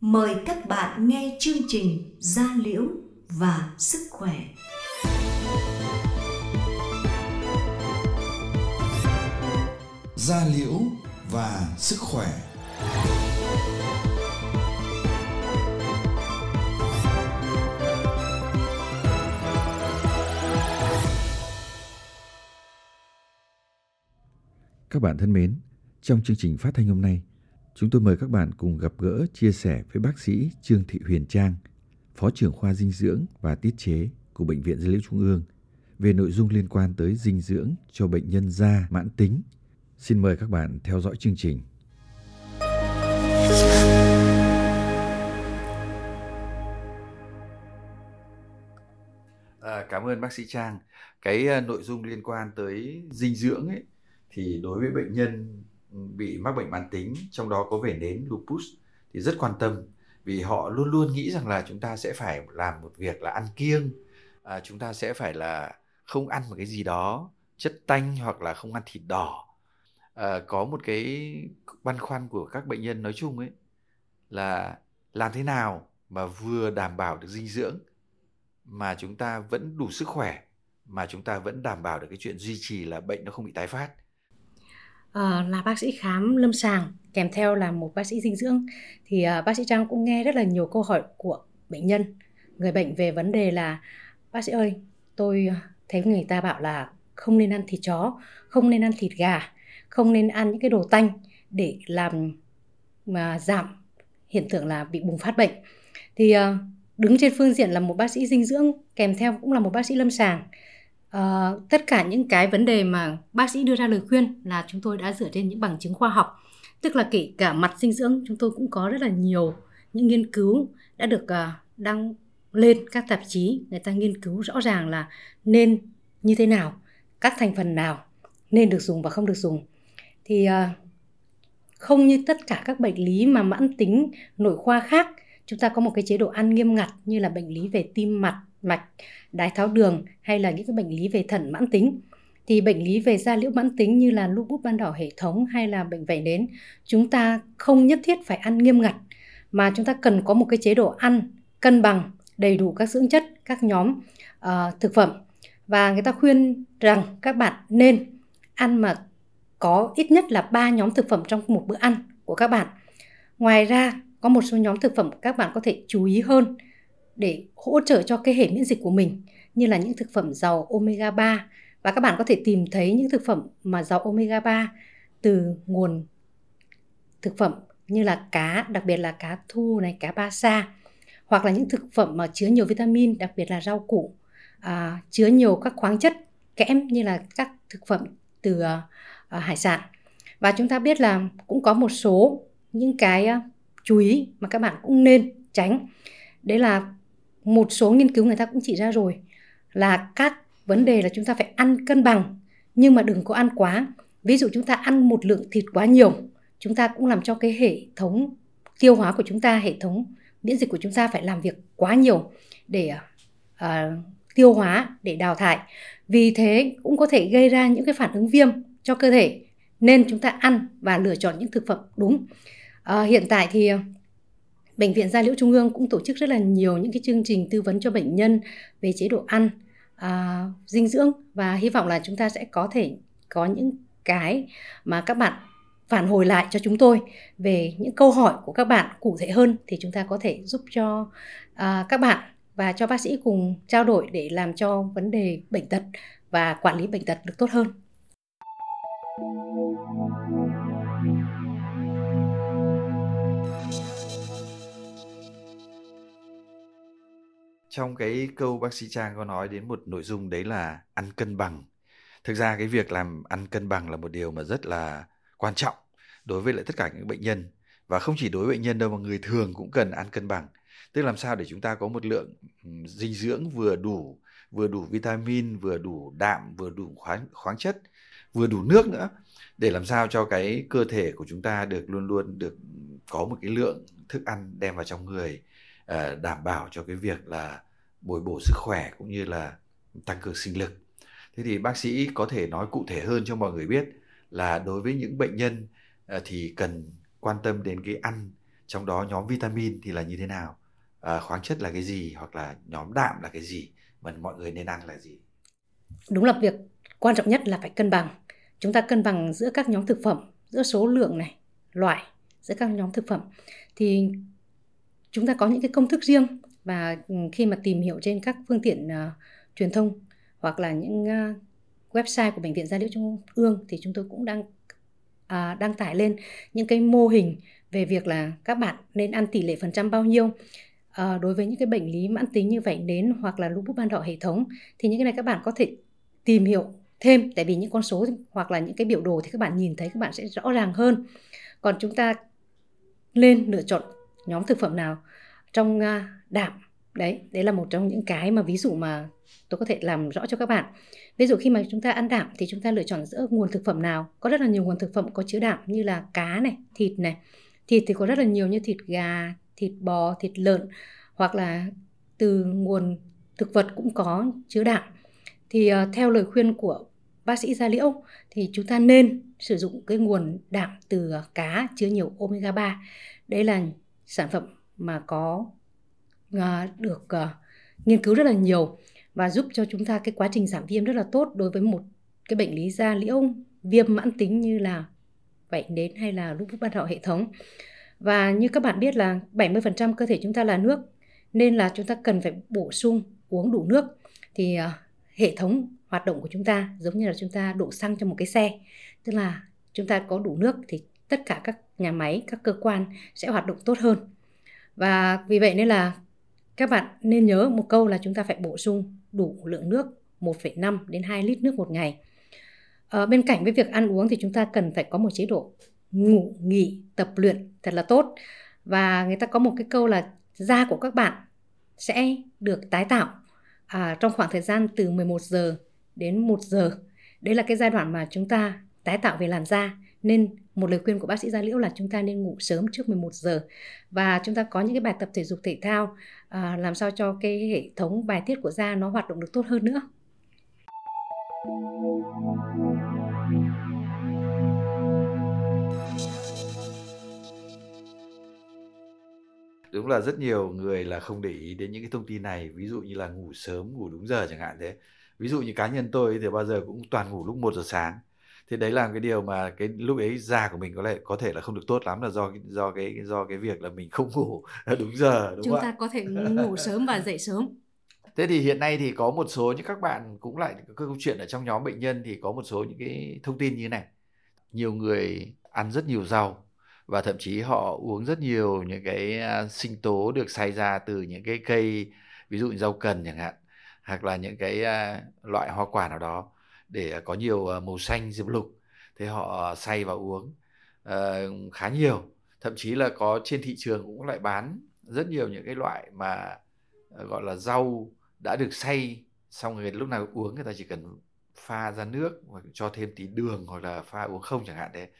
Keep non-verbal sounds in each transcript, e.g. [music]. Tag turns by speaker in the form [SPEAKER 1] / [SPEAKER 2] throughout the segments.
[SPEAKER 1] mời các bạn nghe chương trình Gia Liễu và Sức Khỏe.
[SPEAKER 2] Gia Liễu và Sức Khỏe
[SPEAKER 3] Các bạn thân mến, trong chương trình phát thanh hôm nay, chúng tôi mời các bạn cùng gặp gỡ chia sẻ với bác sĩ Trương Thị Huyền Trang, Phó trưởng khoa dinh dưỡng và tiết chế của Bệnh viện Gia liễu Trung ương về nội dung liên quan tới dinh dưỡng cho bệnh nhân da mãn tính. Xin mời các bạn theo dõi chương trình.
[SPEAKER 4] À, cảm ơn bác sĩ Trang. Cái uh, nội dung liên quan tới dinh dưỡng ấy thì đối với bệnh nhân bị mắc bệnh mãn tính trong đó có vẻ nến lupus thì rất quan tâm vì họ luôn luôn nghĩ rằng là chúng ta sẽ phải làm một việc là ăn kiêng à, chúng ta sẽ phải là không ăn một cái gì đó chất tanh hoặc là không ăn thịt đỏ. À, có một cái băn khoăn của các bệnh nhân nói chung ấy là làm thế nào mà vừa đảm bảo được dinh dưỡng mà chúng ta vẫn đủ sức khỏe mà chúng ta vẫn đảm bảo được cái chuyện duy trì là bệnh nó không bị tái phát.
[SPEAKER 5] Ờ, là bác sĩ khám lâm sàng kèm theo là một bác sĩ dinh dưỡng. Thì uh, bác sĩ Trang cũng nghe rất là nhiều câu hỏi của bệnh nhân. Người bệnh về vấn đề là bác sĩ ơi tôi thấy người ta bảo là không nên ăn thịt chó không nên ăn thịt gà không nên ăn những cái đồ tanh để làm mà giảm hiện tượng là bị bùng phát bệnh. Thì uh, đứng trên phương diện là một bác sĩ dinh dưỡng kèm theo cũng là một bác sĩ lâm sàng. Uh, tất cả những cái vấn đề mà bác sĩ đưa ra lời khuyên là chúng tôi đã dựa trên những bằng chứng khoa học. Tức là kể cả mặt dinh dưỡng chúng tôi cũng có rất là nhiều những nghiên cứu đã được uh, đăng lên các tạp chí. Người ta nghiên cứu rõ ràng là nên như thế nào các thành phần nào nên được dùng và không được dùng. Thì uh, không như tất cả các bệnh lý mà mãn tính nội khoa khác chúng ta có một cái chế độ ăn nghiêm ngặt như là bệnh lý về tim mạch mạch đái tháo đường hay là những cái bệnh lý về thận mãn tính. Thì bệnh lý về da liễu mãn tính như là lupus ban đỏ hệ thống hay là bệnh vẩy nến chúng ta không nhất thiết phải ăn nghiêm ngặt mà chúng ta cần có một cái chế độ ăn cân bằng đầy đủ các dưỡng chất các nhóm uh, thực phẩm. Và người ta khuyên rằng các bạn nên ăn mà có ít nhất là ba nhóm thực phẩm trong một bữa ăn của các bạn. Ngoài ra có một số nhóm thực phẩm các bạn có thể chú ý hơn để hỗ trợ cho cái hệ miễn dịch của mình như là những thực phẩm giàu omega 3 và các bạn có thể tìm thấy những thực phẩm mà giàu omega 3 từ nguồn thực phẩm như là cá, đặc biệt là cá thu này, cá ba sa hoặc là những thực phẩm mà chứa nhiều vitamin, đặc biệt là rau củ, à, chứa nhiều các khoáng chất kẽm như là các thực phẩm từ à, à hải sản. Và chúng ta biết là cũng có một số những cái à, chú ý mà các bạn cũng nên tránh. Đấy là một số nghiên cứu người ta cũng chỉ ra rồi là các vấn đề là chúng ta phải ăn cân bằng. Nhưng mà đừng có ăn quá. Ví dụ chúng ta ăn một lượng thịt quá nhiều chúng ta cũng làm cho cái hệ thống tiêu hóa của chúng ta hệ thống miễn dịch của chúng ta phải làm việc quá nhiều để uh, tiêu hóa để đào thải. Vì thế cũng có thể gây ra những cái phản ứng viêm cho cơ thể. Nên chúng ta ăn và lựa chọn những thực phẩm đúng. Uh, hiện tại thì Bệnh viện Gia Liễu Trung ương cũng tổ chức rất là nhiều những cái chương trình tư vấn cho bệnh nhân về chế độ ăn, à, dinh dưỡng và hy vọng là chúng ta sẽ có thể có những cái mà các bạn phản hồi lại cho chúng tôi về những câu hỏi của các bạn cụ thể hơn thì chúng ta có thể giúp cho à, các bạn và cho bác sĩ cùng trao đổi để làm cho vấn đề bệnh tật và quản lý bệnh tật được tốt hơn.
[SPEAKER 4] Trong cái câu bác sĩ Trang có nói đến một nội dung đấy là ăn cân bằng. Thực ra cái việc làm ăn cân bằng là một điều mà rất là quan trọng đối với lại tất cả những bệnh nhân và không chỉ đối với bệnh nhân đâu mà người thường cũng cần ăn cân bằng. Tức làm sao để chúng ta có một lượng dinh dưỡng vừa đủ, vừa đủ vitamin, vừa đủ đạm, vừa đủ khoáng khoáng chất, vừa đủ nước nữa để làm sao cho cái cơ thể của chúng ta được luôn luôn được có một cái lượng thức ăn đem vào trong người Ờ, đảm bảo cho cái việc là bồi bổ sức khỏe cũng như là tăng cường sinh lực. Thế thì bác sĩ có thể nói cụ thể hơn cho mọi người biết là đối với những bệnh nhân ờ, thì cần quan tâm đến cái ăn trong đó nhóm vitamin thì là như thế nào? À, khoáng chất là cái gì hoặc là nhóm đạm là cái gì? Mà mọi người nên ăn là gì?
[SPEAKER 5] Đúng là việc quan trọng nhất là phải cân bằng. Chúng ta cân bằng giữa các nhóm thực phẩm giữa số lượng này loại giữa các nhóm thực phẩm. Thì chúng ta có những cái công thức riêng và ừ, khi mà tìm hiểu trên các phương tiện uh, truyền thông hoặc là những uh, website của bệnh viện gia liễu trung ương thì chúng tôi cũng đang uh, à, đăng tải lên những cái mô hình về việc là các bạn nên ăn tỷ lệ phần trăm bao nhiêu. Uh, đối với những cái bệnh lý mãn tính như vảy nến hoặc là lupus ban đỏ hệ thống thì những cái này các bạn có thể tìm hiểu thêm tại vì những con số hoặc là những cái biểu đồ thì các bạn nhìn thấy các bạn sẽ rõ ràng hơn. Còn chúng ta lên lựa chọn nhóm thực phẩm nào trong à, đạm. Đấy đấy là một trong những cái mà ví dụ mà tôi có thể làm rõ cho các bạn. Ví dụ khi mà chúng ta ăn đạm thì chúng ta lựa chọn giữa nguồn thực phẩm nào? Có rất là nhiều nguồn thực phẩm có chứa đạm như là cá này thịt này. Thịt thì có rất là nhiều như thịt gà thịt bò thịt lợn hoặc là từ nguồn thực vật cũng có chứa đạm. Thì uh, theo lời khuyên của bác sĩ Gia Liễu thì chúng ta nên sử dụng cái nguồn đạm từ à, cá chứa nhiều omega 3. Đây là sản phẩm mà có uh, được uh, nghiên cứu rất là nhiều và giúp cho chúng ta cái quá trình giảm viêm rất là tốt đối với một cái bệnh lý da liễu viêm mãn tính như là vảy nến hay là lupus ban đỏ hệ thống. Và như các bạn biết là 70% cơ thể chúng ta là nước nên là chúng ta cần phải bổ sung uống đủ nước thì uh, hệ thống hoạt động của chúng ta giống như là chúng ta đổ xăng cho một cái xe tức là chúng ta có đủ nước thì tất cả các nhà máy các cơ quan sẽ hoạt động tốt hơn và vì vậy nên là các bạn nên nhớ một câu là chúng ta phải bổ sung đủ lượng nước 1,5 đến 2 lít nước một ngày. Ở bên cạnh với việc ăn uống thì chúng ta cần phải có một chế độ ngủ, nghỉ, tập luyện thật là tốt. Và người ta có một cái câu là da của các bạn sẽ được tái tạo à, trong khoảng thời gian từ 11 giờ đến 1 giờ. Đấy là cái giai đoạn mà chúng ta tái tạo về làn da. Nên một lời khuyên của bác sĩ Gia Liễu là chúng ta nên ngủ sớm trước 11 giờ. Và chúng ta có những cái bài tập thể dục thể thao à, làm sao cho cái hệ thống bài tiết của da nó hoạt động được tốt hơn nữa.
[SPEAKER 4] đúng là rất nhiều người là không để ý đến những cái thông tin này ví dụ như là ngủ sớm ngủ đúng giờ chẳng hạn thế. Ví dụ như cá nhân tôi thì bao giờ cũng toàn ngủ lúc 1 giờ sáng thì đấy là cái điều mà cái lúc ấy da của mình có lẽ có thể là không được tốt lắm là do do cái do cái việc là mình không [laughs] ngủ đúng giờ đúng
[SPEAKER 5] chúng không ta có thể ngủ sớm và dậy sớm.
[SPEAKER 4] Thế thì hiện nay thì có một số những các bạn cũng lại cái câu chuyện ở trong nhóm bệnh nhân thì có một số những cái thông tin như thế này. Nhiều người ăn rất nhiều rau và thậm chí họ uống rất nhiều những cái à, sinh tố được xay ra từ những cái cây ví dụ như rau cần chẳng hạn hoặc là những cái à, loại hoa quả nào đó để à, có nhiều à, màu xanh diệp lục. Thế họ à, xay và uống uh, khá nhiều. Thậm chí là có trên thị trường cũng lại bán rất nhiều những cái loại mà gọi là rau đã được xay xong rồi lúc nào uống người ta chỉ cần pha ra nước hoặc cho thêm tí đường hoặc là pha uống không chẳng hạn thế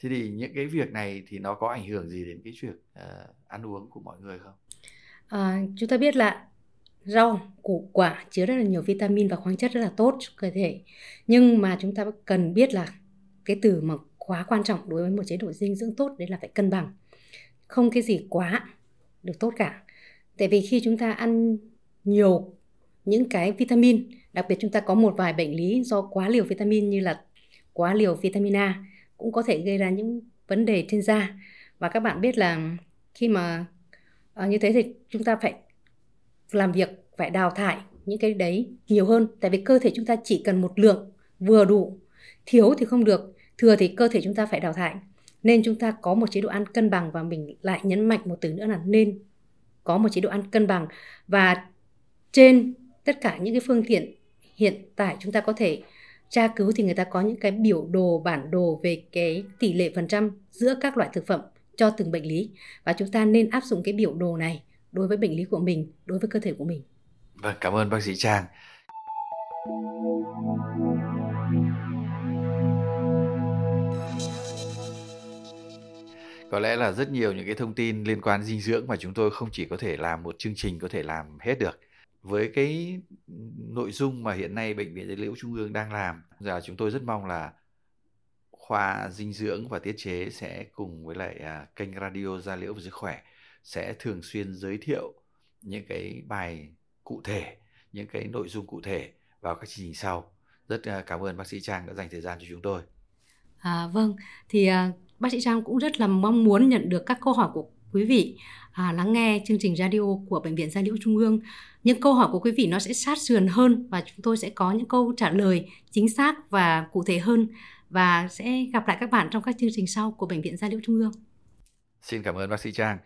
[SPEAKER 4] thế thì những cái việc này thì nó có ảnh hưởng gì đến cái việc uh, ăn uống của mọi người không?
[SPEAKER 5] À, chúng ta biết là rau, củ, quả chứa rất là nhiều vitamin và khoáng chất rất là tốt cho cơ thể. Nhưng mà chúng ta cần biết là cái từ mà quá quan trọng đối với một chế độ dinh dưỡng tốt, đấy là phải cân bằng. Không cái gì quá được tốt cả. Tại vì khi chúng ta ăn nhiều những cái vitamin, đặc biệt chúng ta có một vài bệnh lý do quá liều vitamin như là quá liều vitamin A, cũng có thể gây ra những vấn đề trên da. Và các bạn biết là khi mà ờ, như thế thì chúng ta phải làm việc phải đào thải những cái đấy nhiều hơn. Tại vì cơ thể chúng ta chỉ cần một lượng vừa đủ, thiếu thì không được, thừa thì cơ thể chúng ta phải đào thải. Nên chúng ta có một chế độ ăn cân bằng và mình lại nhấn mạnh một từ nữa là nên có một chế độ ăn cân bằng. Và trên tất cả những cái phương tiện hiện tại chúng ta có thể tra cứu thì người ta có những cái biểu đồ, bản đồ về cái tỷ lệ phần trăm giữa các loại thực phẩm cho từng bệnh lý. Và chúng ta nên áp dụng cái biểu đồ này đối với bệnh lý của mình, đối với cơ thể của mình.
[SPEAKER 4] Vâng, cảm ơn bác sĩ Trang. Có lẽ là rất nhiều những cái thông tin liên quan dinh dưỡng mà chúng tôi không chỉ có thể làm một chương trình có thể làm hết được với cái nội dung mà hiện nay bệnh viện Gia liễu Trung ương đang làm giờ chúng tôi rất mong là khoa dinh dưỡng và tiết chế sẽ cùng với lại à, kênh radio Gia Liễu và Sức Khỏe sẽ thường xuyên giới thiệu những cái bài cụ thể, những cái nội dung cụ thể vào các chương trình sau. Rất à, cảm ơn bác sĩ Trang đã dành thời gian cho chúng tôi.
[SPEAKER 5] À, vâng, thì à, bác sĩ Trang cũng rất là mong muốn nhận được các câu hỏi của quý vị à, lắng nghe chương trình radio của Bệnh viện Gia Liễu Trung ương. Những câu hỏi của quý vị nó sẽ sát sườn hơn và chúng tôi sẽ có những câu trả lời chính xác và cụ thể hơn và sẽ gặp lại các bạn trong các chương trình sau của Bệnh viện Gia Liễu Trung ương.
[SPEAKER 4] Xin cảm ơn bác sĩ Trang.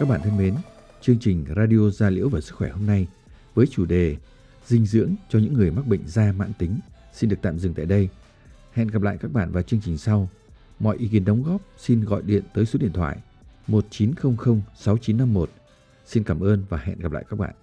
[SPEAKER 3] Các bạn thân mến, chương trình Radio Gia Liễu và Sức khỏe hôm nay với chủ đề Dinh dưỡng cho những người mắc bệnh da mãn tính xin được tạm dừng tại đây. Hẹn gặp lại các bạn vào chương trình sau. Mọi ý kiến đóng góp xin gọi điện tới số điện thoại 1900 6951. Xin cảm ơn và hẹn gặp lại các bạn.